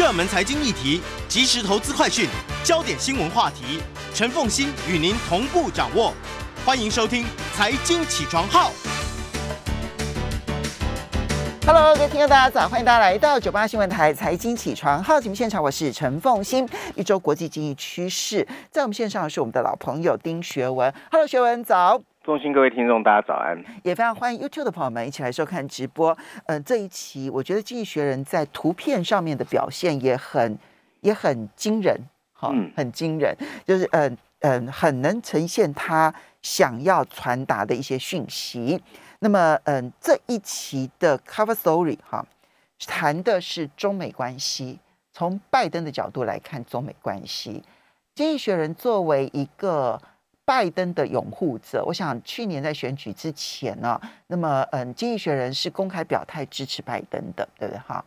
热门财经议题、即时投资快讯、焦点新闻话题，陈凤欣与您同步掌握。欢迎收听《财经起床号》。Hello，各位听众大家早，欢迎大家来到九八新闻台财经起床号节目现场，我是陈凤欣。一周国际经济趋势，在我们线上的是我们的老朋友丁学文。Hello，学文早。中心各位听众，大家早安！也非常欢迎 YouTube 的朋友们一起来收看直播。呃，这一期我觉得《经济学人》在图片上面的表现也很也很惊人，哈，很惊人，就是嗯嗯，很能呈现他想要传达的一些讯息。那么，嗯，这一期的 Cover Story 哈，谈的是中美关系，从拜登的角度来看中美关系。《经济学人》作为一个拜登的拥护者，我想去年在选举之前呢，那么嗯，经济学人是公开表态支持拜登的，对不对哈？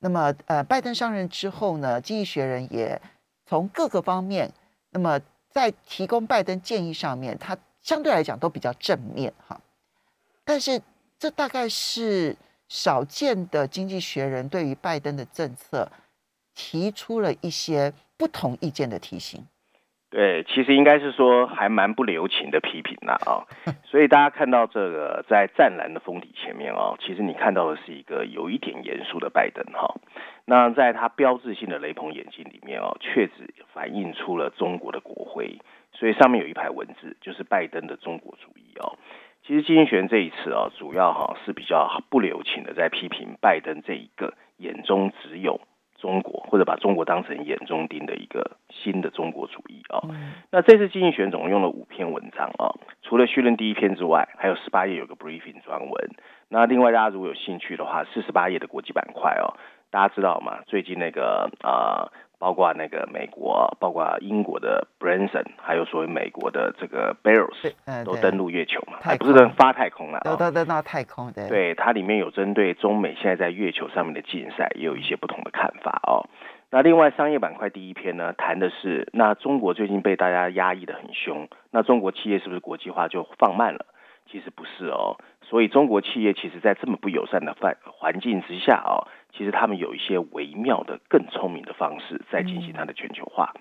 那么呃，拜登上任之后呢，经济学人也从各个方面，那么在提供拜登建议上面，他相对来讲都比较正面哈。但是这大概是少见的经济学人对于拜登的政策提出了一些不同意见的提醒。对，其实应该是说还蛮不留情的批评啦啊，所以大家看到这个在湛蓝的封底前面啊，其实你看到的是一个有一点严肃的拜登哈。那在他标志性的雷朋眼镜里面哦，确实反映出了中国的国徽，所以上面有一排文字，就是拜登的中国主义哦。其实金学这一次啊，主要哈是比较不留情的在批评拜登这一个眼中只有。中国或者把中国当成眼中钉的一个新的中国主义啊，那这次经济选总共用了五篇文章啊，除了序论第一篇之外，还有十八页有个 briefing 专文。那另外大家如果有兴趣的话，四十八页的国际板块哦，大家知道吗？最近那个啊。包括那个美国，包括英国的 Branson，还有所谓美国的这个 Barrows，都登陆月球嘛？还不是发太空了，都都登到太空的。对，它里面有针对中美现在在月球上面的竞赛，也有一些不同的看法哦。那另外商业板块第一篇呢，谈的是那中国最近被大家压抑的很凶，那中国企业是不是国际化就放慢了？其实不是哦，所以中国企业其实在这么不友善的环环境之下哦，其实他们有一些微妙的、更聪明的方式在进行它的全球化。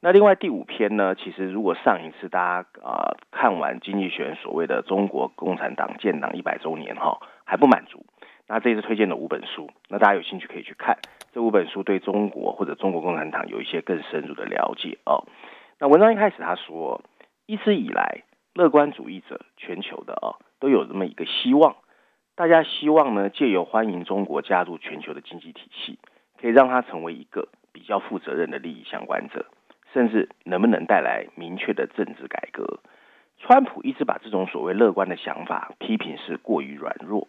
那另外第五篇呢，其实如果上一次大家啊看完《经济学人》所谓的中国共产党建党一百周年哈还不满足，那这次推荐的五本书，那大家有兴趣可以去看这五本书，对中国或者中国共产党有一些更深入的了解哦。那文章一开始他说，一直以来。乐观主义者，全球的啊，都有这么一个希望，大家希望呢，借由欢迎中国加入全球的经济体系，可以让它成为一个比较负责任的利益相关者，甚至能不能带来明确的政治改革。川普一直把这种所谓乐观的想法批评是过于软弱，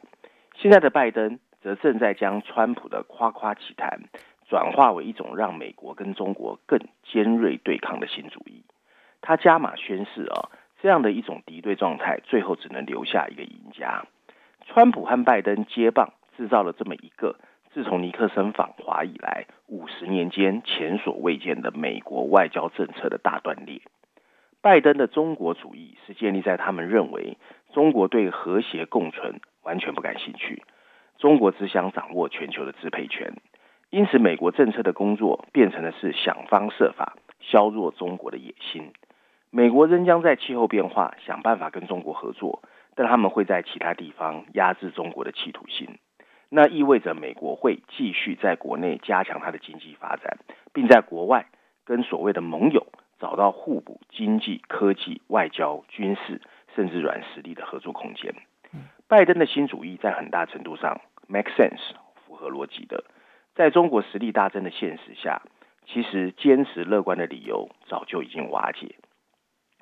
现在的拜登则正在将川普的夸夸其谈转化为一种让美国跟中国更尖锐对抗的新主义。他加码宣誓啊。这样的一种敌对状态，最后只能留下一个赢家。川普和拜登接棒，制造了这么一个自从尼克森访华以来五十年间前所未见的美国外交政策的大断裂。拜登的中国主义是建立在他们认为中国对和谐共存完全不感兴趣，中国只想掌握全球的支配权。因此，美国政策的工作变成的是想方设法削弱中国的野心。美国仍将在气候变化想办法跟中国合作，但他们会在其他地方压制中国的企图心。那意味着美国会继续在国内加强它的经济发展，并在国外跟所谓的盟友找到互补经济、科技、外交、军事甚至软实力的合作空间。拜登的新主义在很大程度上 make sense，符合逻辑的。在中国实力大增的现实下，其实坚持乐观的理由早就已经瓦解。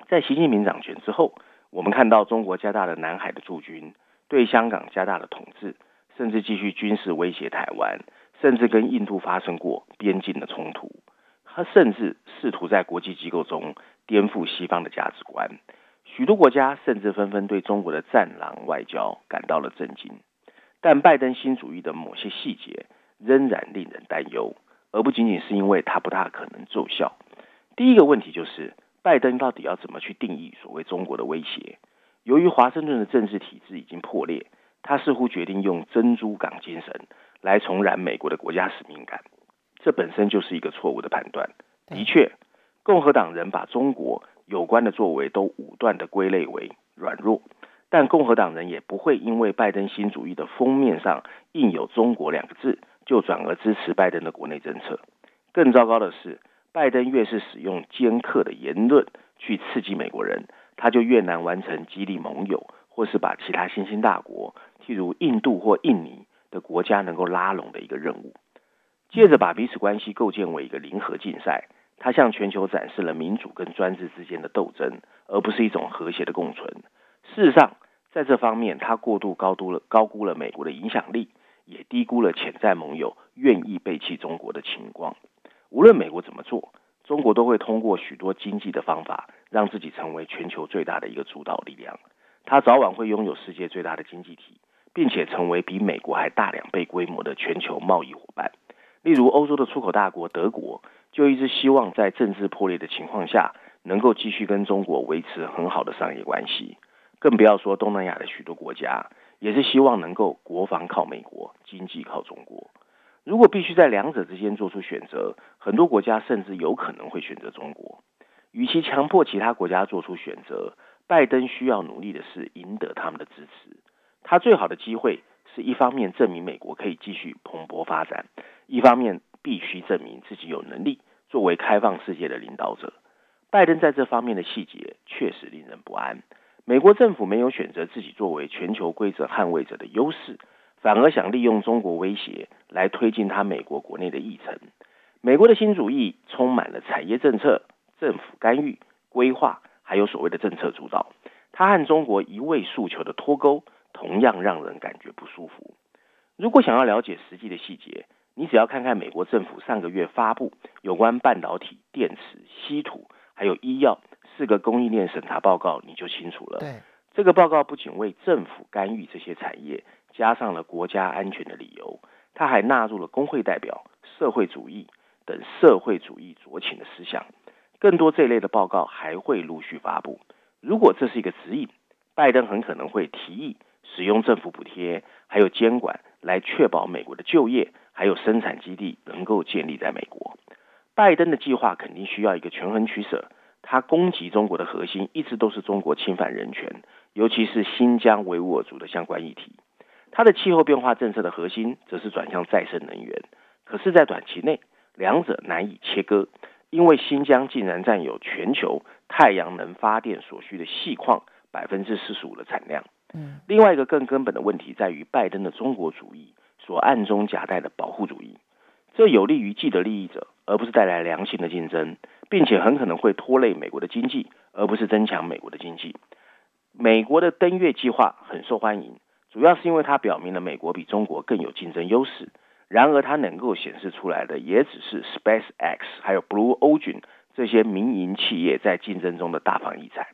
在习近平掌权之后，我们看到中国加大了南海的驻军，对香港加大了统治，甚至继续军事威胁台湾，甚至跟印度发生过边境的冲突。他甚至试图在国际机构中颠覆西方的价值观。许多国家甚至纷纷对中国的战狼外交感到了震惊。但拜登新主义的某些细节仍然令人担忧，而不仅仅是因为它不大可能奏效。第一个问题就是。拜登到底要怎么去定义所谓中国的威胁？由于华盛顿的政治体制已经破裂，他似乎决定用珍珠港精神来重燃美国的国家使命感。这本身就是一个错误的判断。的确，共和党人把中国有关的作为都武断的归类为软弱，但共和党人也不会因为拜登新主义的封面上印有“中国”两个字，就转而支持拜登的国内政策。更糟糕的是，拜登越是使用尖刻的言论去刺激美国人，他就越难完成激励盟友或是把其他新兴大国，譬如印度或印尼的国家能够拉拢的一个任务。借着把彼此关系构建为一个零和竞赛，他向全球展示了民主跟专制之间的斗争，而不是一种和谐的共存。事实上，在这方面，他过度高估了高估了美国的影响力，也低估了潜在盟友愿意背弃中国的情况。无论美国怎么做，中国都会通过许多经济的方法，让自己成为全球最大的一个主导力量。它早晚会拥有世界最大的经济体，并且成为比美国还大两倍规模的全球贸易伙伴。例如，欧洲的出口大国德国就一直希望在政治破裂的情况下，能够继续跟中国维持很好的商业关系。更不要说东南亚的许多国家，也是希望能够国防靠美国，经济靠中国。如果必须在两者之间做出选择，很多国家甚至有可能会选择中国。与其强迫其他国家做出选择，拜登需要努力的是赢得他们的支持。他最好的机会是一方面证明美国可以继续蓬勃发展。一方面必须证明自己有能力作为开放世界的领导者。拜登在这方面的细节确实令人不安。美国政府没有选择自己作为全球规则捍卫者的优势，反而想利用中国威胁来推进他美国国内的议程。美国的新主义充满了产业政策、政府干预、规划，还有所谓的政策主导。他和中国一味诉求的脱钩，同样让人感觉不舒服。如果想要了解实际的细节，你只要看看美国政府上个月发布有关半导体、电池、稀土还有医药四个供应链审查报告，你就清楚了。对，这个报告不仅为政府干预这些产业加上了国家安全的理由，他还纳入了工会代表、社会主义等社会主义酌情的思想。更多这类的报告还会陆续发布。如果这是一个指引，拜登很可能会提议使用政府补贴还有监管来确保美国的就业。还有生产基地能够建立在美国，拜登的计划肯定需要一个权衡取舍。他攻击中国的核心一直都是中国侵犯人权，尤其是新疆维吾尔族的相关议题。他的气候变化政策的核心则是转向再生能源。可是，在短期内，两者难以切割，因为新疆竟然占有全球太阳能发电所需的细矿百分之四十五的产量。嗯，另外一个更根本的问题在于拜登的中国主义。所暗中夹带的保护主义，这有利于既得利益者，而不是带来良性的竞争，并且很可能会拖累美国的经济，而不是增强美国的经济。美国的登月计划很受欢迎，主要是因为它表明了美国比中国更有竞争优势。然而，它能够显示出来的也只是 SpaceX 还有 Blue Origin 这些民营企业在竞争中的大放异彩。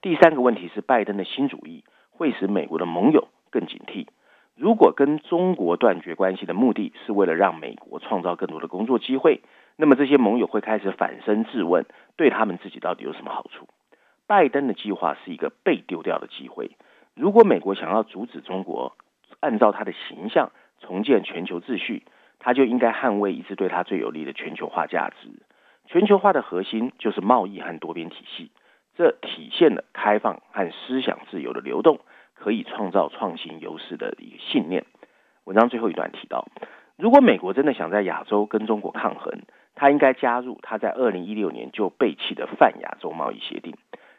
第三个问题是，拜登的新主义会使美国的盟友更警惕。如果跟中国断绝关系的目的是为了让美国创造更多的工作机会，那么这些盟友会开始反身质问，对他们自己到底有什么好处？拜登的计划是一个被丢掉的机会。如果美国想要阻止中国按照他的形象重建全球秩序，他就应该捍卫一直对他最有利的全球化价值。全球化的核心就是贸易和多边体系，这体现了开放和思想自由的流动。可以创造创新优势的一个信念。文章最后一段提到，如果美国真的想在亚洲跟中国抗衡，他应该加入他在二零一六年就背弃的泛亚洲贸易协定。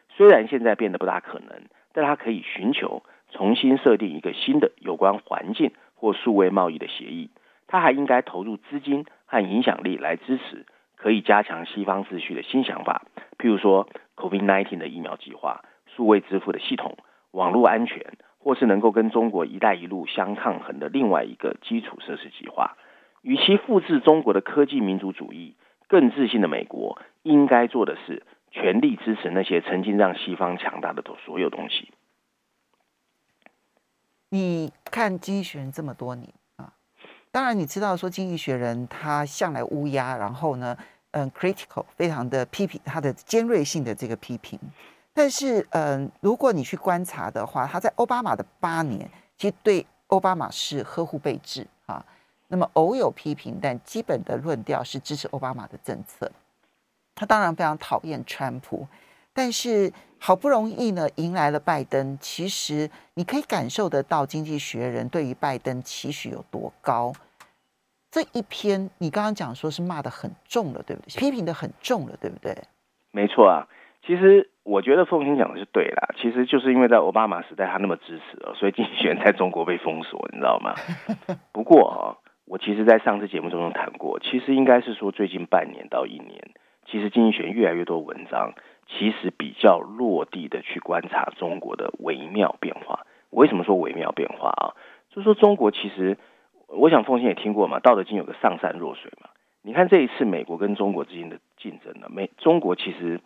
虽然现在变得不大可能，但他可以寻求重新设定一个新的有关环境或数位贸易的协议。他还应该投入资金和影响力来支持可以加强西方秩序的新想法，譬如说 COVID-19 的疫苗计划、数位支付的系统。网络安全，或是能够跟中国“一带一路”相抗衡的另外一个基础设施计划，与其复制中国的科技民主主义，更自信的美国应该做的是全力支持那些曾经让西方强大的所有东西。你看《经济学人》这么多年啊，当然你知道说《经济学人》他向来乌鸦，然后呢，嗯，critical，非常的批评他的尖锐性的这个批评。但是，嗯，如果你去观察的话，他在奥巴马的八年，其实对奥巴马是呵护备至啊。那么偶有批评，但基本的论调是支持奥巴马的政策。他当然非常讨厌川普，但是好不容易呢迎来了拜登。其实你可以感受得到，《经济学人》对于拜登期许有多高。这一篇你刚刚讲说是骂的很重了，对不对？批评的很重了，对不对？没错啊。其实我觉得凤青讲的是对啦。其实就是因为在奥巴马时代他那么支持哦，所以经济学人在中国被封锁，你知道吗？不过啊，我其实，在上次节目中谈过，其实应该是说最近半年到一年，其实经济学越来越多文章，其实比较落地的去观察中国的微妙变化。为什么说微妙变化啊？就是说中国其实。我想奉先也听过嘛，《道德经》有个上善若水嘛。你看这一次美国跟中国之间的竞争呢，美中国其实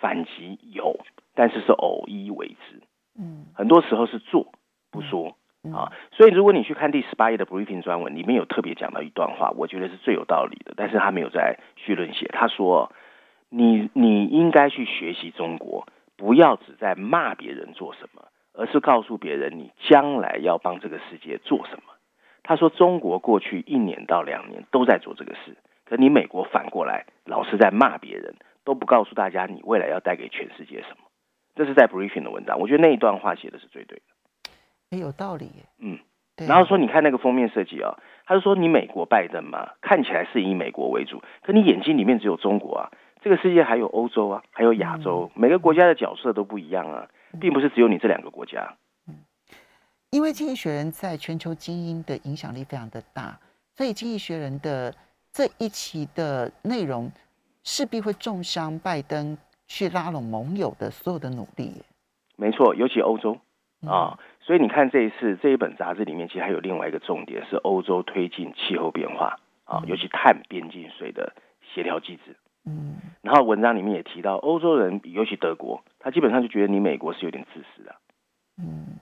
反击有，但是是偶一为之。嗯，很多时候是做不说啊。所以如果你去看第十八页的 briefing 专文，里面有特别讲到一段话，我觉得是最有道理的，但是他没有在序论写。他说：“你你应该去学习中国，不要只在骂别人做什么，而是告诉别人你将来要帮这个世界做什么。”他说：“中国过去一年到两年都在做这个事，可你美国反过来老是在骂别人，都不告诉大家你未来要带给全世界什么。”这是在 briefing 的文章，我觉得那一段话写的是最对的。哎，有道理。嗯，然后说你看那个封面设计啊，他就说你美国拜登嘛，看起来是以美国为主，可你眼睛里面只有中国啊。这个世界还有欧洲啊，还有亚洲，每个国家的角色都不一样啊，并不是只有你这两个国家。因为《经济学人》在全球精英的影响力非常的大，所以《经济学人》的这一期的内容势必会重伤拜登去拉拢盟友的所有的努力。没错，尤其欧洲啊，所以你看这一次这一本杂志里面，其实还有另外一个重点是欧洲推进气候变化啊，尤其碳边境税的协调机制。嗯，然后文章里面也提到，欧洲人尤其德国，他基本上就觉得你美国是有点自私的。嗯。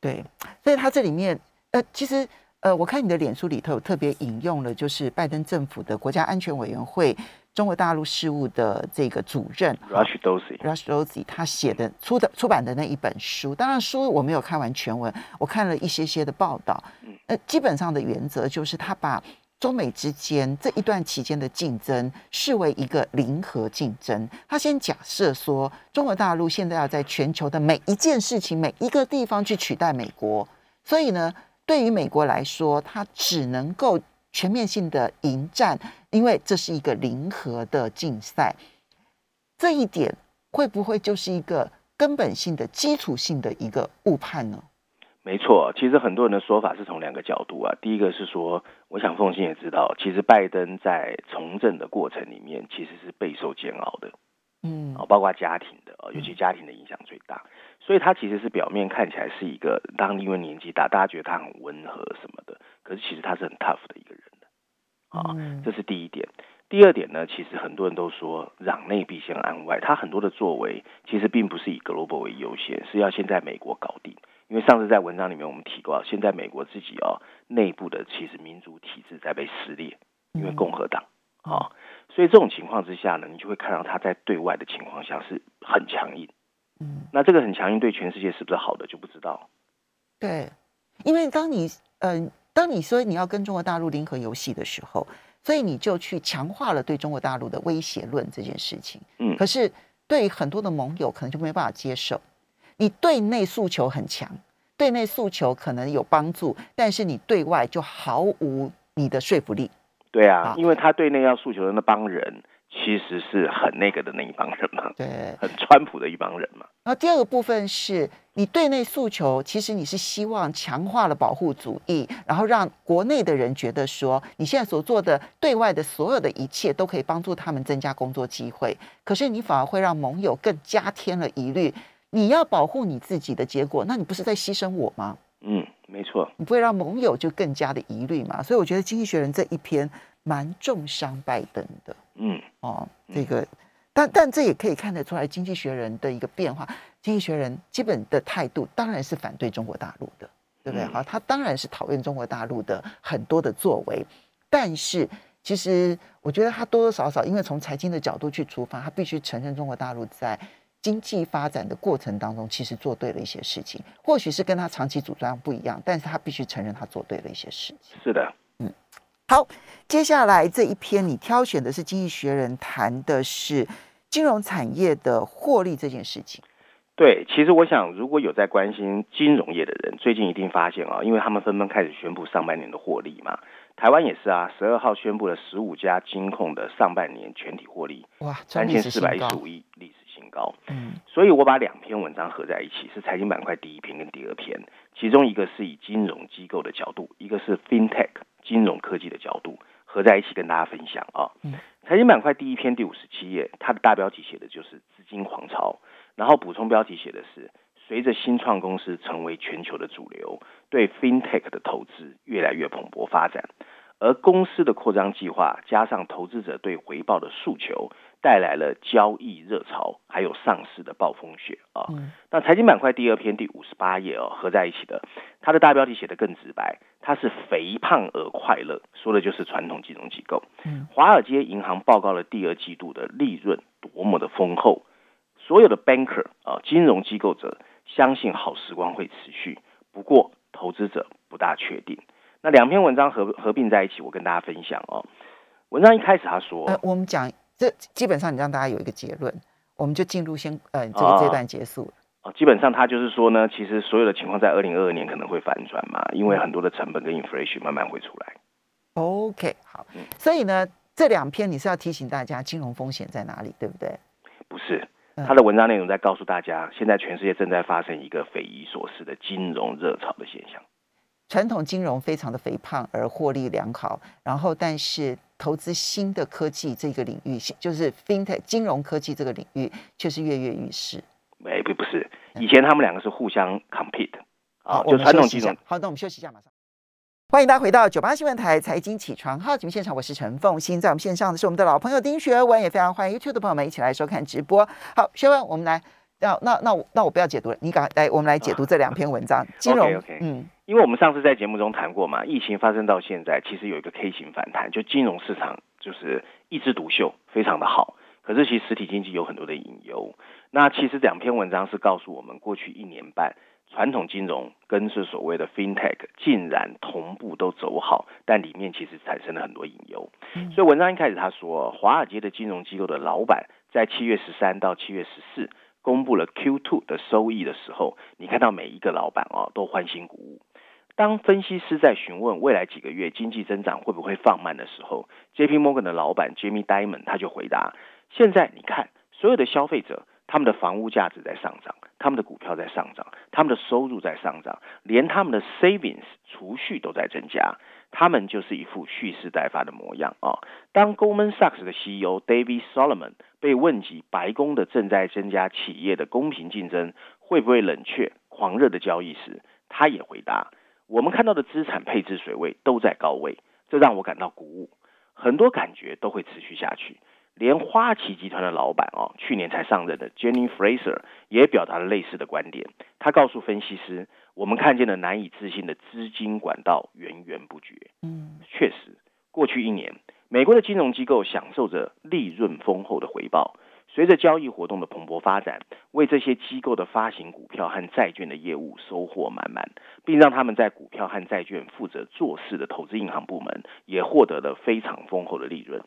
对，所以他这里面，呃，其实，呃，我看你的脸书里头特别引用了，就是拜登政府的国家安全委员会中国大陆事务的这个主任 Rush Dozy，Rush Dozy 他写的出的出版的那一本书，当然书我没有看完全文，我看了一些些的报道，呃，基本上的原则就是他把。中美之间这一段期间的竞争视为一个零和竞争。他先假设说，中国大陆现在要在全球的每一件事情、每一个地方去取代美国，所以呢，对于美国来说，它只能够全面性的迎战，因为这是一个零和的竞赛。这一点会不会就是一个根本性的基础性的一个误判呢？没错，其实很多人的说法是从两个角度啊。第一个是说，我想凤欣也知道，其实拜登在从政的过程里面其实是备受煎熬的，嗯，啊，包括家庭的，尤其家庭的影响最大。所以他其实是表面看起来是一个，当因为年纪大，大家觉得他很温和什么的，可是其实他是很 tough 的一个人的，啊，这是第一点。第二点呢，其实很多人都说攘内必先安外，他很多的作为其实并不是以 global 为优先，是要先在美国搞定。因为上次在文章里面我们提过，现在美国自己哦内部的其实民主体制在被撕裂，因为共和党啊，所以这种情况之下呢，你就会看到他在对外的情况下是很强硬。嗯，那这个很强硬对全世界是不是好的就不知道。对，因为当你嗯，当你说你要跟中国大陆零和游戏的时候，所以你就去强化了对中国大陆的威胁论这件事情。嗯，可是对很多的盟友可能就没办法接受。你对内诉求很强，对内诉求可能有帮助，但是你对外就毫无你的说服力。对啊，因为他对内要诉求的那帮人，其实是很那个的那一帮人嘛，对，很川普的一帮人嘛。然后第二个部分是你对内诉求，其实你是希望强化了保护主义，然后让国内的人觉得说，你现在所做的对外的所有的一切都可以帮助他们增加工作机会，可是你反而会让盟友更加添了疑虑。你要保护你自己的结果，那你不是在牺牲我吗？嗯，没错。你不会让盟友就更加的疑虑嘛？所以我觉得《经济学人》这一篇蛮重伤拜登的。嗯，哦，这个，但但这也可以看得出来，《经济学人》的一个变化，《经济学人》基本的态度当然是反对中国大陆的，对不对？好，他当然是讨厌中国大陆的很多的作为，但是其实我觉得他多多少少，因为从财经的角度去出发，他必须承认中国大陆在。经济发展的过程当中，其实做对了一些事情，或许是跟他长期主张不一样，但是他必须承认他做对了一些事情。是的，嗯，好，接下来这一篇你挑选的是《经济学人》谈的是金融产业的获利这件事情。对，其实我想，如果有在关心金融业的人，最近一定发现啊，因为他们纷纷开始宣布上半年的获利嘛。台湾也是啊，十二号宣布了十五家金控的上半年全体获利，哇，三千四百一十五亿，历高。嗯，所以我把两篇文章合在一起，是财经板块第一篇跟第二篇，其中一个是以金融机构的角度，一个是 FinTech 金融科技的角度，合在一起跟大家分享啊。嗯，财经板块第一篇第五十七页，它的大标题写的就是资金狂潮。然后补充标题写的是，随着新创公司成为全球的主流，对 FinTech 的投资越来越蓬勃发展，而公司的扩张计划加上投资者对回报的诉求，带来了交易热潮，还有上市的暴风雪啊。那财经板块第二篇第五十八页哦，合在一起的，它的大标题写的更直白，它是肥胖而快乐，说的就是传统金融机构。华尔街银行报告了第二季度的利润多么的丰厚。所有的 banker 啊，金融机构者相信好时光会持续，不过投资者不大确定。那两篇文章合合并在一起，我跟大家分享哦。文章一开始他说，呃，我们讲这基本上你让大家有一个结论，我们就进入先呃这个阶段结束了。哦，基本上他就是说呢，其实所有的情况在二零二二年可能会反转嘛，因为很多的成本跟 inflation 慢慢会出来。OK，好，所以呢，这两篇你是要提醒大家金融风险在哪里，对不对？不是。他的文章内容在告诉大家，现在全世界正在发生一个匪夷所思的金融热潮的现象。传统金融非常的肥胖而获利良好，然后但是投资新的科技这个领域，就是 fintech 金融科技这个领域，却是跃跃欲试。没不不是，以前他们两个是互相 compete 啊，就传统金融。好，那我们休息一下，马上。欢迎大家回到九八新闻台财经起床号节目现场，我是陈凤欣，在我们线上的是我们的老朋友丁学文，也非常欢迎 YouTube 的朋友们一起来收看直播。好，学文，我们来，那那那那我不要解读了，你赶来，我们来解读这两篇文章。金融，OK，嗯，因为我们上次在节目中谈过嘛，疫情发生到现在，其实有一个 K 型反弹，就金融市场就是一枝独秀，非常的好。可是其实实体经济有很多的隐忧。那其实两篇文章是告诉我们，过去一年半。传统金融跟是所谓的 FinTech 竟然同步都走好，但里面其实产生了很多隐忧。所以文章一开始他说，华尔街的金融机构的老板在七月十三到七月十四公布了 Q2 的收益的时候，你看到每一个老板哦都欢欣鼓舞。当分析师在询问未来几个月经济增长会不会放慢的时候，JP Morgan 的老板 Jamie Dimon 他就回答：现在你看所有的消费者。他们的房屋价值在上涨，他们的股票在上涨，他们的收入在上涨，连他们的 savings 储蓄都在增加，他们就是一副蓄势待发的模样啊！当 Goldman Sachs 的 CEO David Solomon 被问及白宫的正在增加企业的公平竞争会不会冷却狂热的交易时，他也回答：我们看到的资产配置水位都在高位，这让我感到鼓舞，很多感觉都会持续下去。连花旗集团的老板哦，去年才上任的 Jenny Fraser 也表达了类似的观点。他告诉分析师：“我们看见了难以置信的资金管道源源不绝。”嗯，确实，过去一年，美国的金融机构享受着利润丰厚的回报。随着交易活动的蓬勃发展，为这些机构的发行股票和债券的业务收获满满，并让他们在股票和债券负责做事的投资银行部门也获得了非常丰厚的利润。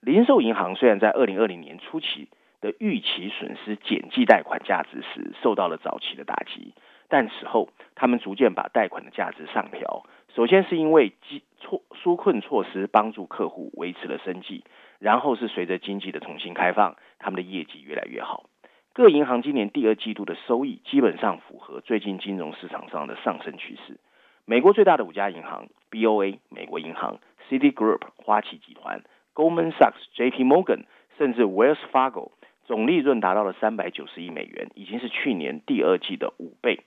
零售银行虽然在二零二零年初期的预期损失减记贷款价值时受到了早期的打击，但此后他们逐渐把贷款的价值上调。首先是因为基措纾困措施帮助客户维持了生计，然后是随着经济的重新开放，他们的业绩越来越好。各银行今年第二季度的收益基本上符合最近金融市场上的上升趋势。美国最大的五家银行 BOA 美国银行、City Group 花旗集团。Goldman Sachs、J.P. Morgan，甚至 Wells Fargo，总利润达到了三百九十亿美元，已经是去年第二季的五倍，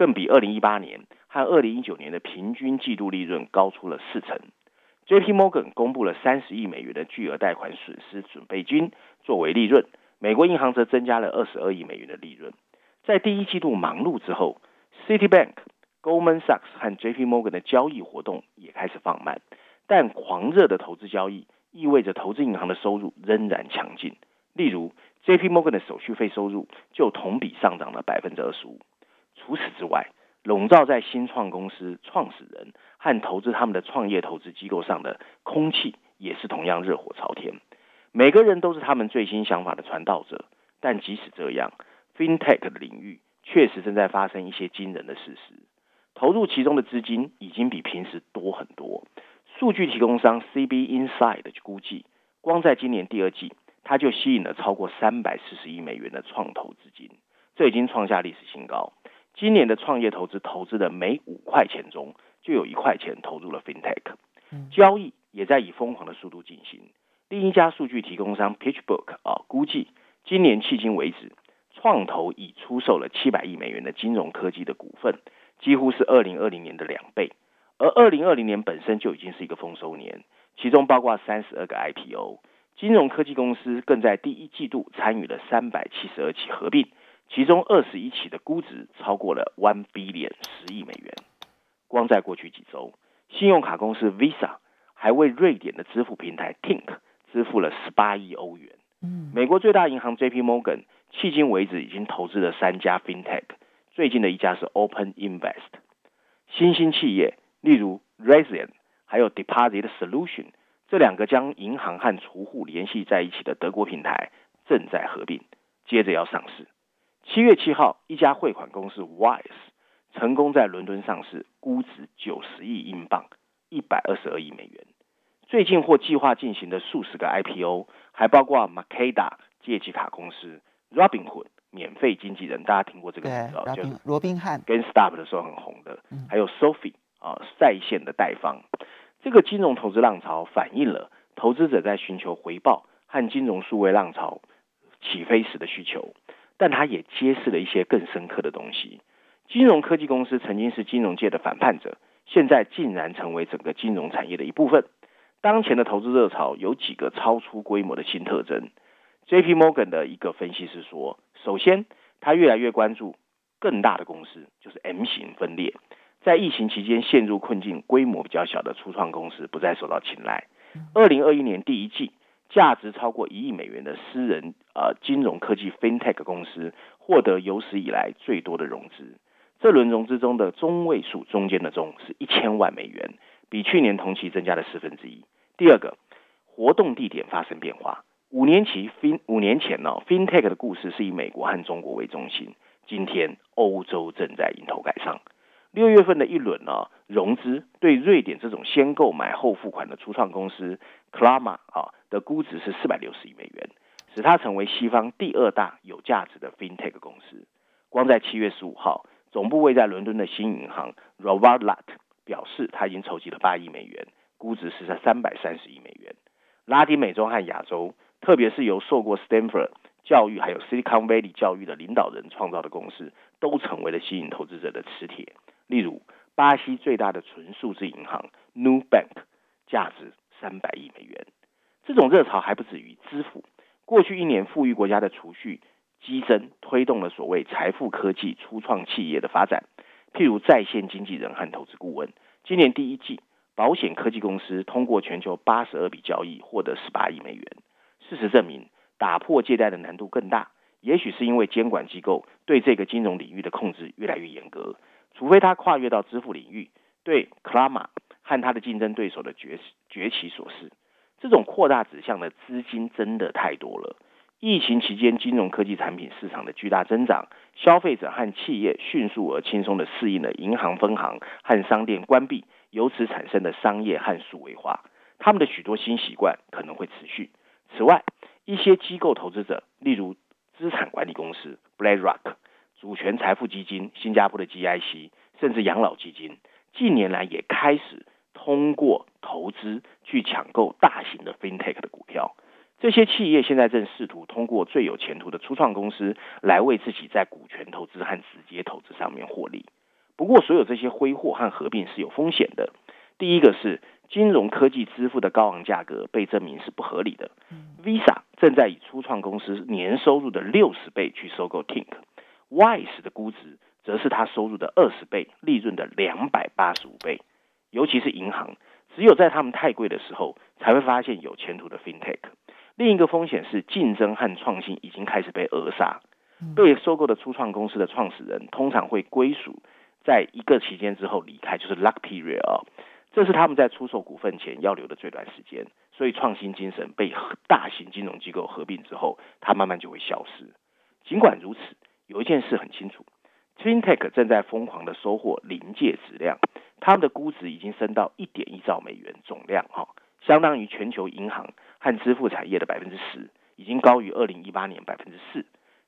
更比二零一八年和二零一九年的平均季度利润高出了四成。J.P. Morgan 公布了三十亿美元的巨额贷款损失准备金作为利润，美国银行则增加了二十二亿美元的利润。在第一季度忙碌之后，Citibank、Goldman Sachs 和 J.P. Morgan 的交易活动也开始放慢，但狂热的投资交易。意味着投资银行的收入仍然强劲。例如，J.P. Morgan 的手续费收入就同比上涨了百分之二十五。除此之外，笼罩在新创公司创始人和投资他们的创业投资机构上的空气，也是同样热火朝天。每个人都是他们最新想法的传道者，但即使这样，FinTech 的领域确实正在发生一些惊人的事实。投入其中的资金已经比平时多很多。数据提供商 CB Inside 估计，光在今年第二季，它就吸引了超过三百四十亿美元的创投资金，这已经创下历史新高。今年的创业投资投资的每五块钱中，就有一块钱投入了 FinTech。交易也在以疯狂的速度进行。另一家数据提供商 PitchBook 啊，估计今年迄今为止，创投已出售了七百亿美元的金融科技的股份。几乎是二零二零年的两倍，而二零二零年本身就已经是一个丰收年，其中包括三十二个 IPO，金融科技公司更在第一季度参与了三百七十二起合并，其中二十一起的估值超过了 one billion 十亿美元。光在过去几周，信用卡公司 Visa 还为瑞典的支付平台 Tink 支付了十八亿欧元。嗯，美国最大银行 J.P. Morgan 迄今为止已经投资了三家 FinTech。最近的一家是 Open Invest，新兴企业，例如 Raisin，还有 Deposit Solution，这两个将银行和储户联系在一起的德国平台正在合并，接着要上市。七月七号，一家汇款公司 Wise 成功在伦敦上市，估值九十亿英镑，一百二十二亿美元。最近或计划进行的数十个 IPO，还包括 Makeda 借记卡公司 Robinhood。免费经纪人，大家听过这个名字就是罗宾汉，跟 Stop 的时候很红的，还有 Sophie 啊，在线的代方。这个金融投资浪潮反映了投资者在寻求回报和金融数位浪潮起飞时的需求，但它也揭示了一些更深刻的东西。金融科技公司曾经是金融界的反叛者，现在竟然成为整个金融产业的一部分。当前的投资热潮有几个超出规模的新特征。J.P. Morgan 的一个分析师说。首先，他越来越关注更大的公司，就是 M 型分裂。在疫情期间陷入困境、规模比较小的初创公司不再受到青睐。二零二一年第一季，价值超过一亿美元的私人呃金融科技 FinTech 公司获得有史以来最多的融资。这轮融资中的中位数中间的中是一千万美元，比去年同期增加了四分之一。第二个，活动地点发生变化。五年期 Fin 五年前呢，FinTech 的故事是以美国和中国为中心。今天欧洲正在迎头赶上。六月份的一轮呢融资，对瑞典这种先购买后付款的初创公司 Klarna 啊的估值是四百六十亿美元，使它成为西方第二大有价值的 FinTech 公司。光在七月十五号，总部位在伦敦的新银行 r o b a r t l a t 表示，他已经筹集了八亿美元，估值是在三百三十亿美元。拉丁美洲和亚洲。特别是由受过 Stanford 教育还有 Silicon Valley 教育的领导人创造的公司，都成为了吸引投资者的磁铁。例如，巴西最大的纯数字银行 New Bank，价值三百亿美元。这种热潮还不止于支付。过去一年，富裕国家的储蓄激增，推动了所谓财富科技初创企业的发展。譬如在线经纪人和投资顾问。今年第一季，保险科技公司通过全球八十二笔交易，获得十八亿美元。事实证明，打破借贷的难度更大。也许是因为监管机构对这个金融领域的控制越来越严格。除非它跨越到支付领域，对 c l a m a 和它的竞争对手的崛崛起所示。这种扩大指向的资金真的太多了。疫情期间，金融科技产品市场的巨大增长，消费者和企业迅速而轻松的适应了银行分行和商店关闭，由此产生的商业和数位化。他们的许多新习惯可能会持续。此外，一些机构投资者，例如资产管理公司 BlackRock、主权财富基金、新加坡的 GIC，甚至养老基金，近年来也开始通过投资去抢购大型的 FinTech 的股票。这些企业现在正试图通过最有前途的初创公司来为自己在股权投资和直接投资上面获利。不过，所有这些挥霍和合并是有风险的。第一个是。金融科技支付的高昂价格被证明是不合理的。Visa 正在以初创公司年收入的六十倍去收购 Tink，Wise 的估值则是它收入的二十倍，利润的两百八十五倍。尤其是银行，只有在他们太贵的时候，才会发现有前途的 FinTech。另一个风险是竞争和创新已经开始被扼杀。被收购的初创公司的创始人通常会归属在一个期间之后离开，就是 lock period 啊，这是他们在出售股份前要留的最短时间。所以创新精神被大型金融机构合并之后，它慢慢就会消失。尽管如此，有一件事很清楚，FinTech 正在疯狂的收获临界质量，他们的估值已经升到一点一兆美元总量，哈，相当于全球银行和支付产业的百分之十，已经高于二零一八年百分之四。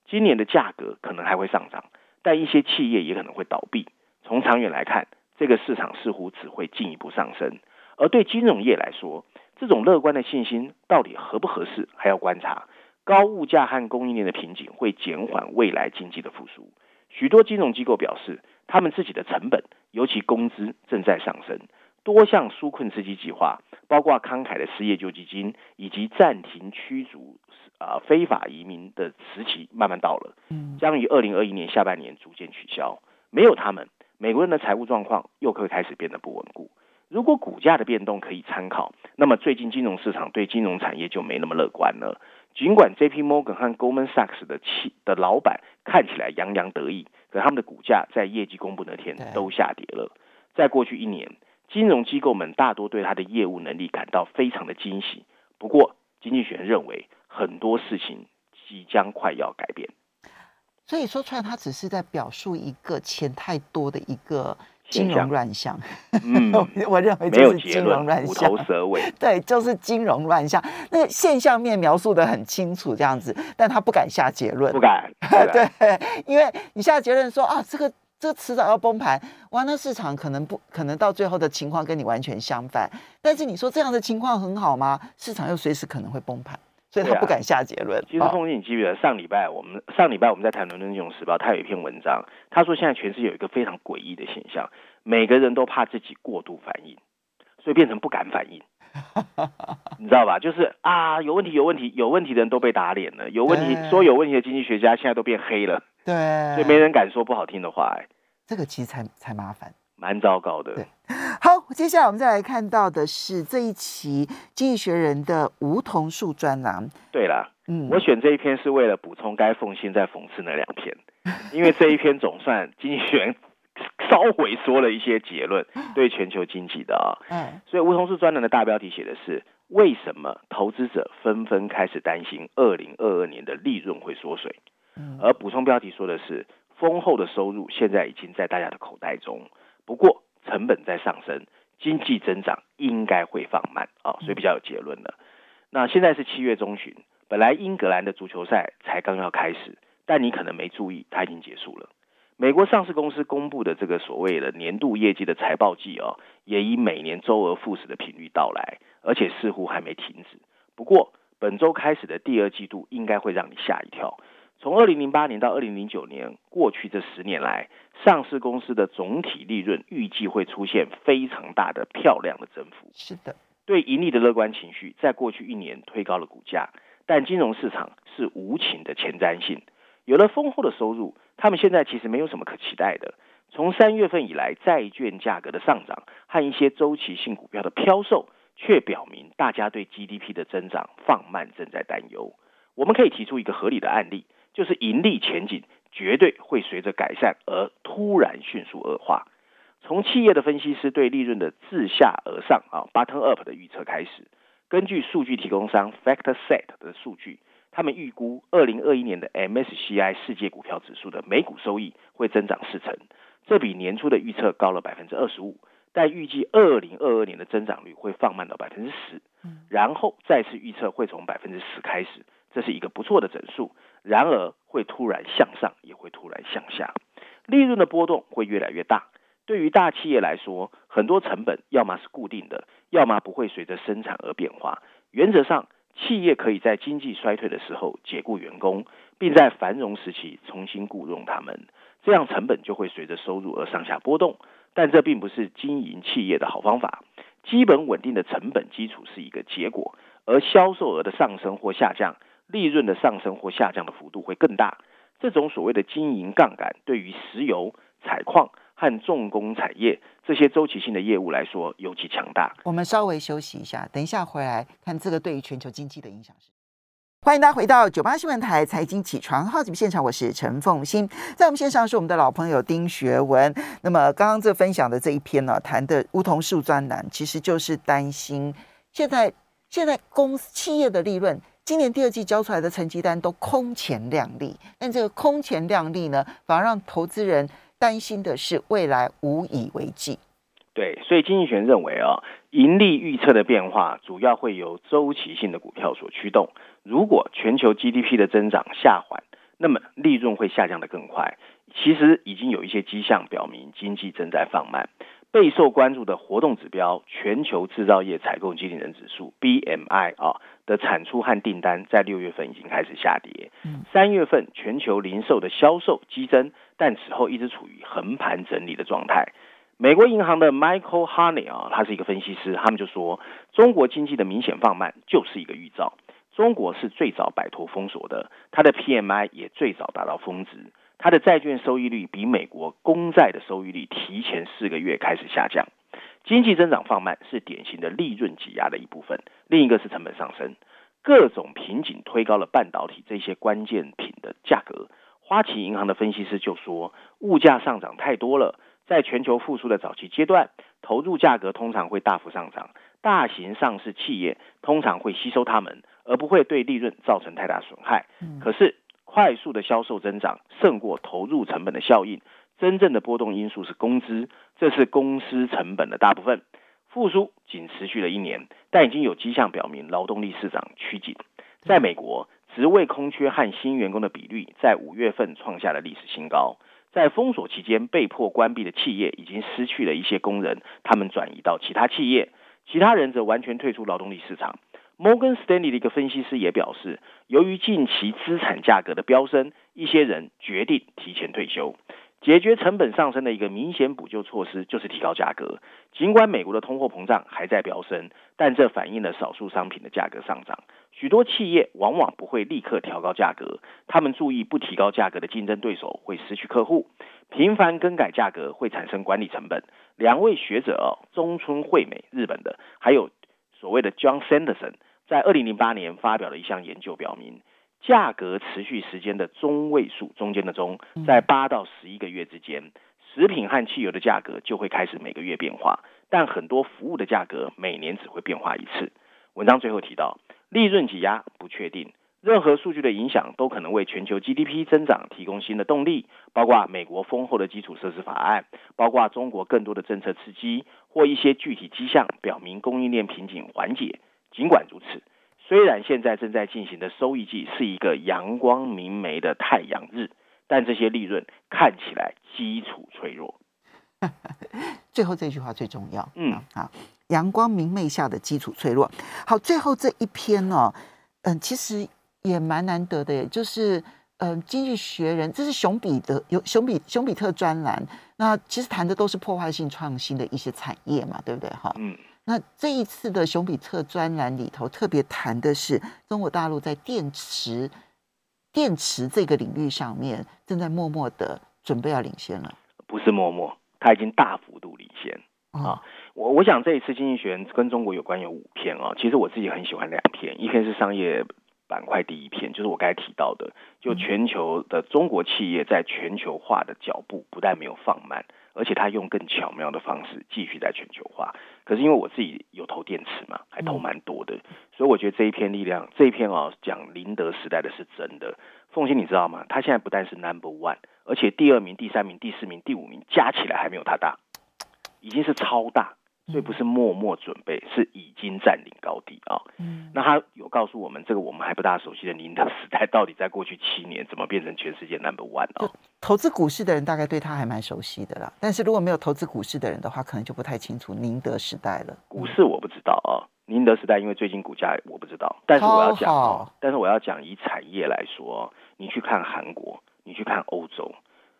今年的价格可能还会上涨，但一些企业也可能会倒闭。从长远来看，这个市场似乎只会进一步上升。而对金融业来说，这种乐观的信心到底合不合适，还要观察。高物价和供应链的瓶颈会减缓未来经济的复苏。许多金融机构表示，他们自己的成本，尤其工资正在上升。多项纾困刺激计划，包括慷慨的失业救济金，以及暂停驱逐。啊，非法移民的时期慢慢到了，将于二零二一年下半年逐渐取消。没有他们，美国人的财务状况又会开始变得不稳固。如果股价的变动可以参考，那么最近金融市场对金融产业就没那么乐观了。尽管 J.P. Morgan 和 Goldman Sachs 的企的老板看起来洋洋得意，可他们的股价在业绩公布那天都下跌了。在过去一年，金融机构们大多对他的业务能力感到非常的惊喜。不过，经济学人认为。很多事情即将快要改变，所以说出来，他只是在表述一个钱太多的一个 金融乱象。嗯，我认为就是金融乱象，虎头蛇尾。对，就是金融乱象。那个现象面描述的很清楚，这样子，但他不敢下结论，不敢。对，因为你下结论说啊，这个这迟早要崩盘，哇，那市场可能不可能到最后的情况跟你完全相反。但是你说这样的情况很好吗？市场又随时可能会崩盘。所以他不敢下结论。其实，凤姐，你记不记得上礼拜我们上礼拜我们在谈《伦敦金融时报》，他有一篇文章，他说现在全世界有一个非常诡异的现象，每个人都怕自己过度反应，所以变成不敢反应。你知道吧？就是啊，有问题，有问题，有问题的人都被打脸了。有问题说有问题的经济学家现在都变黑了。对，所以没人敢说不好听的话。哎，这个其实才才麻烦。蛮糟糕的。对，好，接下来我们再来看到的是这一期《经济学人》的梧桐树专栏。对了，嗯，我选这一篇是为了补充该奉新在讽刺那两篇，因为这一篇总算《经济学人》稍微说了一些结论，对全球经济的啊。嗯，所以梧桐树专栏的大标题写的是为什么投资者纷纷开始担心二零二二年的利润会缩水，而补充标题说的是丰厚的收入现在已经在大家的口袋中。不过成本在上升，经济增长应该会放慢啊，所以比较有结论了。那现在是七月中旬，本来英格兰的足球赛才刚要开始，但你可能没注意，它已经结束了。美国上市公司公布的这个所谓的年度业绩的财报季哦，也以每年周而复始的频率到来，而且似乎还没停止。不过本周开始的第二季度应该会让你吓一跳。从二零零八年到二零零九年，过去这十年来，上市公司的总体利润预计会出现非常大的、漂亮的增幅。是的，对盈利的乐观情绪在过去一年推高了股价，但金融市场是无情的前瞻性。有了丰厚的收入，他们现在其实没有什么可期待的。从三月份以来，债券价格的上涨和一些周期性股票的飘售，却表明大家对 GDP 的增长放慢正在担忧。我们可以提出一个合理的案例。就是盈利前景绝对会随着改善而突然迅速恶化。从企业的分析师对利润的自下而上啊 bottom up 的预测开始，根据数据提供商 FactSet 的数据，他们预估二零二一年的 MSCI 世界股票指数的每股收益会增长四成，这比年初的预测高了百分之二十五。但预计二零二二年的增长率会放慢到百分之十，然后再次预测会从百分之十开始。这是一个不错的整数，然而会突然向上，也会突然向下，利润的波动会越来越大。对于大企业来说，很多成本要么是固定的，要么不会随着生产而变化。原则上，企业可以在经济衰退的时候解雇员工，并在繁荣时期重新雇佣他们，这样成本就会随着收入而上下波动。但这并不是经营企业的好方法。基本稳定的成本基础是一个结果，而销售额的上升或下降。利润的上升或下降的幅度会更大。这种所谓的经营杠杆，对于石油、采矿和重工产业这些周期性的业务来说尤其强大。我们稍微休息一下，等一下回来看这个对于全球经济的影响是。欢迎大家回到九八新闻台财经起床号节目现场，我是陈凤欣，在我们线上是我们的老朋友丁学文。那么刚刚这分享的这一篇呢，谈的梧桐树专栏，其实就是担心现在现在公司企业的利润，今年第二季交出来的成绩单都空前亮丽，但这个空前亮丽呢，反而让投资人担心的是未来无以为继。对，所以经济学认为啊，盈利预测的变化主要会由周期性的股票所驱动。如果全球 GDP 的增长下缓，那么利润会下降的更快。其实已经有一些迹象表明经济正在放慢。备受关注的活动指标——全球制造业采购经理人指数 （BMI） 啊的产出和订单在六月份已经开始下跌。三月份全球零售的销售激增，但此后一直处于横盘整理的状态。美国银行的 Michael Honey 啊，他是一个分析师，他们就说，中国经济的明显放慢就是一个预兆。中国是最早摆脱封锁的，它的 PMI 也最早达到峰值，它的债券收益率比美国公债的收益率提前四个月开始下降，经济增长放慢是典型的利润挤压的一部分，另一个是成本上升，各种瓶颈推高了半导体这些关键品的价格。花旗银行的分析师就说，物价上涨太多了，在全球复苏的早期阶段，投入价格通常会大幅上涨，大型上市企业通常会吸收它们。而不会对利润造成太大损害。可是，快速的销售增长胜过投入成本的效应。真正的波动因素是工资，这是公司成本的大部分。复苏仅持续了一年，但已经有迹象表明劳动力市场趋紧。在美国，职位空缺和新员工的比率在五月份创下了历史新高。在封锁期间被迫关闭的企业已经失去了一些工人，他们转移到其他企业，其他人则完全退出劳动力市场。Morgan Stanley 的一个分析师也表示，由于近期资产价格的飙升，一些人决定提前退休。解决成本上升的一个明显补救措施就是提高价格。尽管美国的通货膨胀还在飙升，但这反映了少数商品的价格上涨。许多企业往往不会立刻调高价格，他们注意不提高价格的竞争对手会失去客户。频繁更改价格会产生管理成本。两位学者中村惠美，日本的，还有所谓的 John Sanderson。在二零零八年发表的一项研究表明，价格持续时间的中位数中间的中，在八到十一个月之间，食品和汽油的价格就会开始每个月变化，但很多服务的价格每年只会变化一次。文章最后提到，利润挤压不确定，任何数据的影响都可能为全球 GDP 增长提供新的动力，包括美国丰厚的基础设施法案，包括中国更多的政策刺激，或一些具体迹象表明供应链瓶颈缓解。尽管如此，虽然现在正在进行的收益季是一个阳光明媚的太阳日，但这些利润看起来基础脆弱。最后这句话最重要。嗯，好，阳光明媚下的基础脆弱。好，最后这一篇呢，嗯，其实也蛮难得的，就是嗯，《经济学人》这是熊彼得有熊彼熊彼特专栏，那其实谈的都是破坏性创新的一些产业嘛，对不对？哈，嗯。那这一次的熊彼特专栏里头特别谈的是中国大陆在电池、电池这个领域上面正在默默的准备要领先了。不是默默，它已经大幅度领先啊！我我想这一次经济学人跟中国有关有五篇啊，其实我自己很喜欢两篇，一篇是商业板块第一篇，就是我刚才提到的，就全球的中国企业在全球化的脚步不但没有放慢。而且他用更巧妙的方式继续在全球化。可是因为我自己有投电池嘛，还投蛮多的，所以我觉得这一篇力量，这一篇哦讲宁德时代的是真的。凤欣，你知道吗？他现在不但是 number one，而且第二名、第三名、第四名、第五名加起来还没有他大，已经是超大。所以不是默默准备，是已经占领高地啊。嗯，那他有告诉我们，这个我们还不大熟悉的宁德时代，到底在过去七年怎么变成全世界 number one 啊？投资股市的人大概对他还蛮熟悉的啦，但是如果没有投资股市的人的话，可能就不太清楚宁德时代了。股市我不知道啊，宁德时代因为最近股价我不知道，但是我要讲，但是我要讲以产业来说，你去看韩国，你去看欧洲，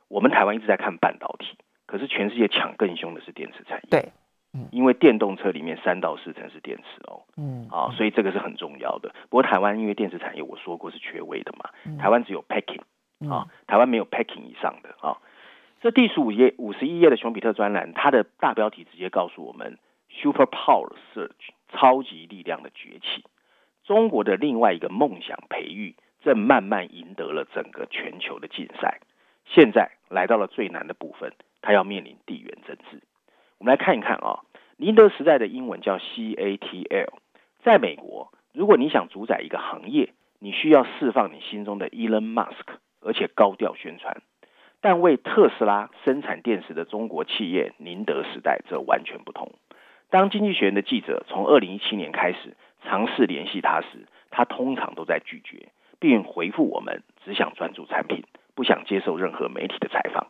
我们台湾一直在看半导体，可是全世界抢更凶的是电池产业。对。因为电动车里面三到四成是电池哦，嗯，啊，所以这个是很重要的。不过台湾因为电池产业我说过是缺位的嘛，台湾只有 packing 啊，台湾没有 packing 以上的啊。这第十五页五十一页的熊彼特专栏，它的大标题直接告诉我们：super power surge 超级力量的崛起。中国的另外一个梦想培育正慢慢赢得了整个全球的竞赛。现在来到了最难的部分，它要面临地缘政治。我们来看一看啊，宁德时代的英文叫 CATL，在美国，如果你想主宰一个行业，你需要释放你心中的 Elon Musk，而且高调宣传。但为特斯拉生产电池的中国企业宁德时代则完全不同。当经济学人的记者从二零一七年开始尝试联系他时，他通常都在拒绝，并回复我们只想专注产品，不想接受任何媒体的采访。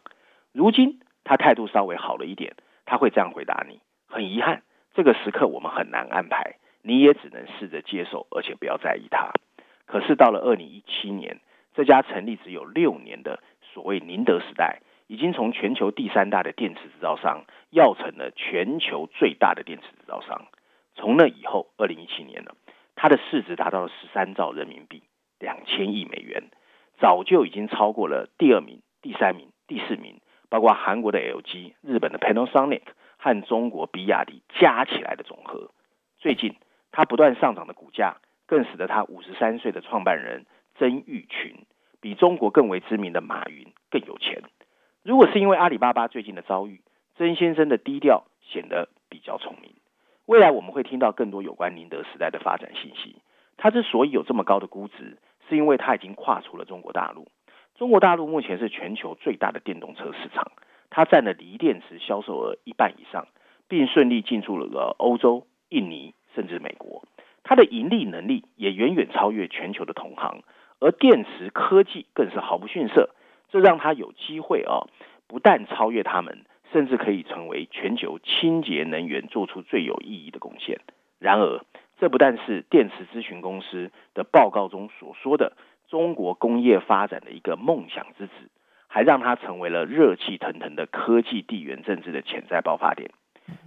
如今他态度稍微好了一点，他会这样回答你：很遗憾，这个时刻我们很难安排，你也只能试着接受，而且不要在意它。可是到了二零一七年，这家成立只有六年的。所谓宁德时代已经从全球第三大的电池制造商，要成了全球最大的电池制造商。从那以后，二零一七年了，它的市值达到了十三兆人民币，两千亿美元，早就已经超过了第二名、第三名、第四名，包括韩国的 LG、日本的 Panasonic 和中国比亚迪加起来的总和。最近，它不断上涨的股价，更使得它五十三岁的创办人曾毓群。比中国更为知名的马云更有钱。如果是因为阿里巴巴最近的遭遇，曾先生的低调显得比较聪明。未来我们会听到更多有关宁德时代的发展信息。他之所以有这么高的估值，是因为他已经跨出了中国大陆。中国大陆目前是全球最大的电动车市场，它占了锂电池销售额一半以上，并顺利进驻了欧洲、印尼甚至美国。它的盈利能力也远远超越全球的同行。而电池科技更是毫不逊色，这让他有机会啊，不但超越他们，甚至可以成为全球清洁能源做出最有意义的贡献。然而，这不但是电池咨询公司的报告中所说的中国工业发展的一个梦想之子，还让他成为了热气腾腾的科技地缘政治的潜在爆发点。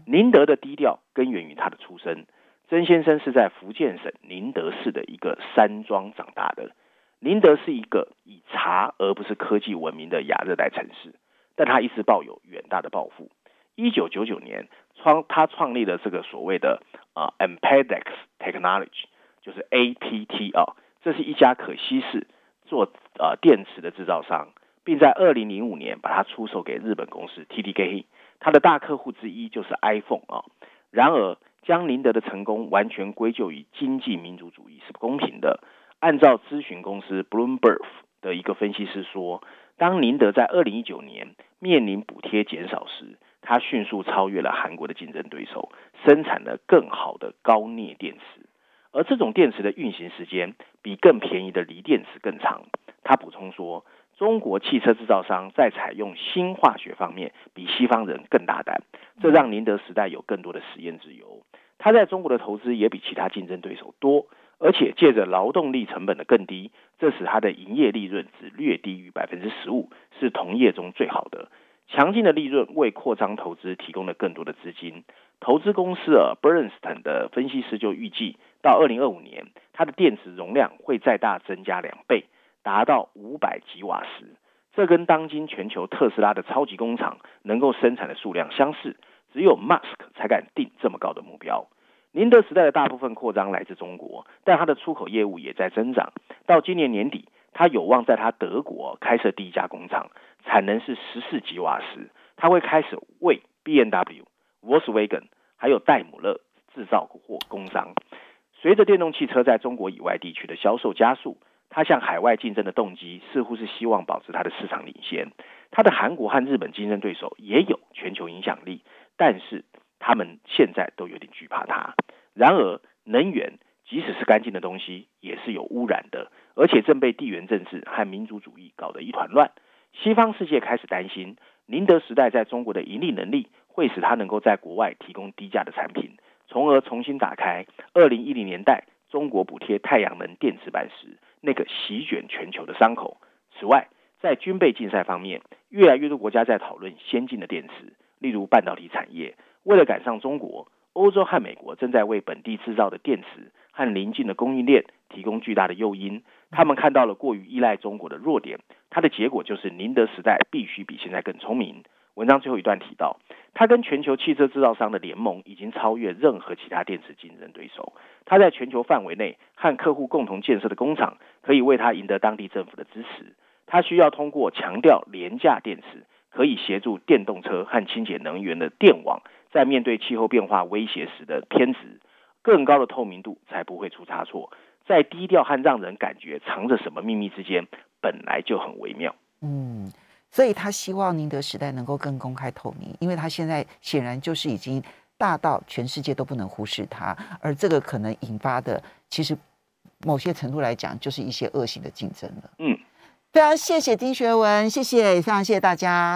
宁德的低调根源于他的出身，曾先生是在福建省宁德市的一个山庄长大的。宁德是一个以茶而不是科技闻名的亚热带城市，但他一直抱有远大的抱负。一九九九年创他创立了这个所谓的啊 Amperex Technology，就是 APT 啊，这是一家可稀释做呃电池的制造商，并在二零零五年把它出售给日本公司 TDK，它的大客户之一就是 iPhone 啊。然而，将宁德的成功完全归咎于经济民主主义是不公平的。按照咨询公司 Bloomberg 的一个分析师说，当宁德在二零一九年面临补贴减少时，它迅速超越了韩国的竞争对手，生产了更好的高镍电池，而这种电池的运行时间比更便宜的锂电池更长。他补充说，中国汽车制造商在采用新化学方面比西方人更大胆，这让宁德时代有更多的实验自由。他在中国的投资也比其他竞争对手多。而且借着劳动力成本的更低，这使它的营业利润只略低于百分之十五，是同业中最好的。强劲的利润为扩张投资提供了更多的资金。投资公司啊，Bernstein 的分析师就预计，到二零二五年，它的电池容量会再大增加两倍，达到五百吉瓦时。这跟当今全球特斯拉的超级工厂能够生产的数量相似，只有 Musk 才敢定这么高的目标。宁德时代的大部分扩张来自中国，但它的出口业务也在增长。到今年年底，它有望在它德国开设第一家工厂，产能是十四吉瓦时。它会开始为 B N W、Volkswagen 还有戴姆勒制造或工商。随着电动汽车在中国以外地区的销售加速，它向海外竞争的动机似乎是希望保持它的市场领先。它的韩国和日本竞争对手也有全球影响力，但是。他们现在都有点惧怕它。然而，能源即使是干净的东西，也是有污染的，而且正被地缘政治和民族主义搞得一团乱。西方世界开始担心，宁德时代在中国的盈利能力会使它能够在国外提供低价的产品，从而重新打开二零一零年代中国补贴太阳能电池板时那个席卷全球的伤口。此外，在军备竞赛方面，越来越多国家在讨论先进的电池，例如半导体产业。为了赶上中国，欧洲和美国正在为本地制造的电池和邻近的供应链提供巨大的诱因。他们看到了过于依赖中国的弱点，它的结果就是宁德时代必须比现在更聪明。文章最后一段提到，它跟全球汽车制造商的联盟已经超越任何其他电池竞争对手。它在全球范围内和客户共同建设的工厂，可以为它赢得当地政府的支持。它需要通过强调廉价电池，可以协助电动车和清洁能源的电网，在面对气候变化威胁时的偏执，更高的透明度才不会出差错。在低调和让人感觉藏着什么秘密之间，本来就很微妙。嗯。所以他希望宁德时代能够更公开透明，因为他现在显然就是已经大到全世界都不能忽视他，而这个可能引发的，其实某些程度来讲，就是一些恶性的竞争了。嗯，非常谢谢丁学文，谢谢，非常谢谢大家。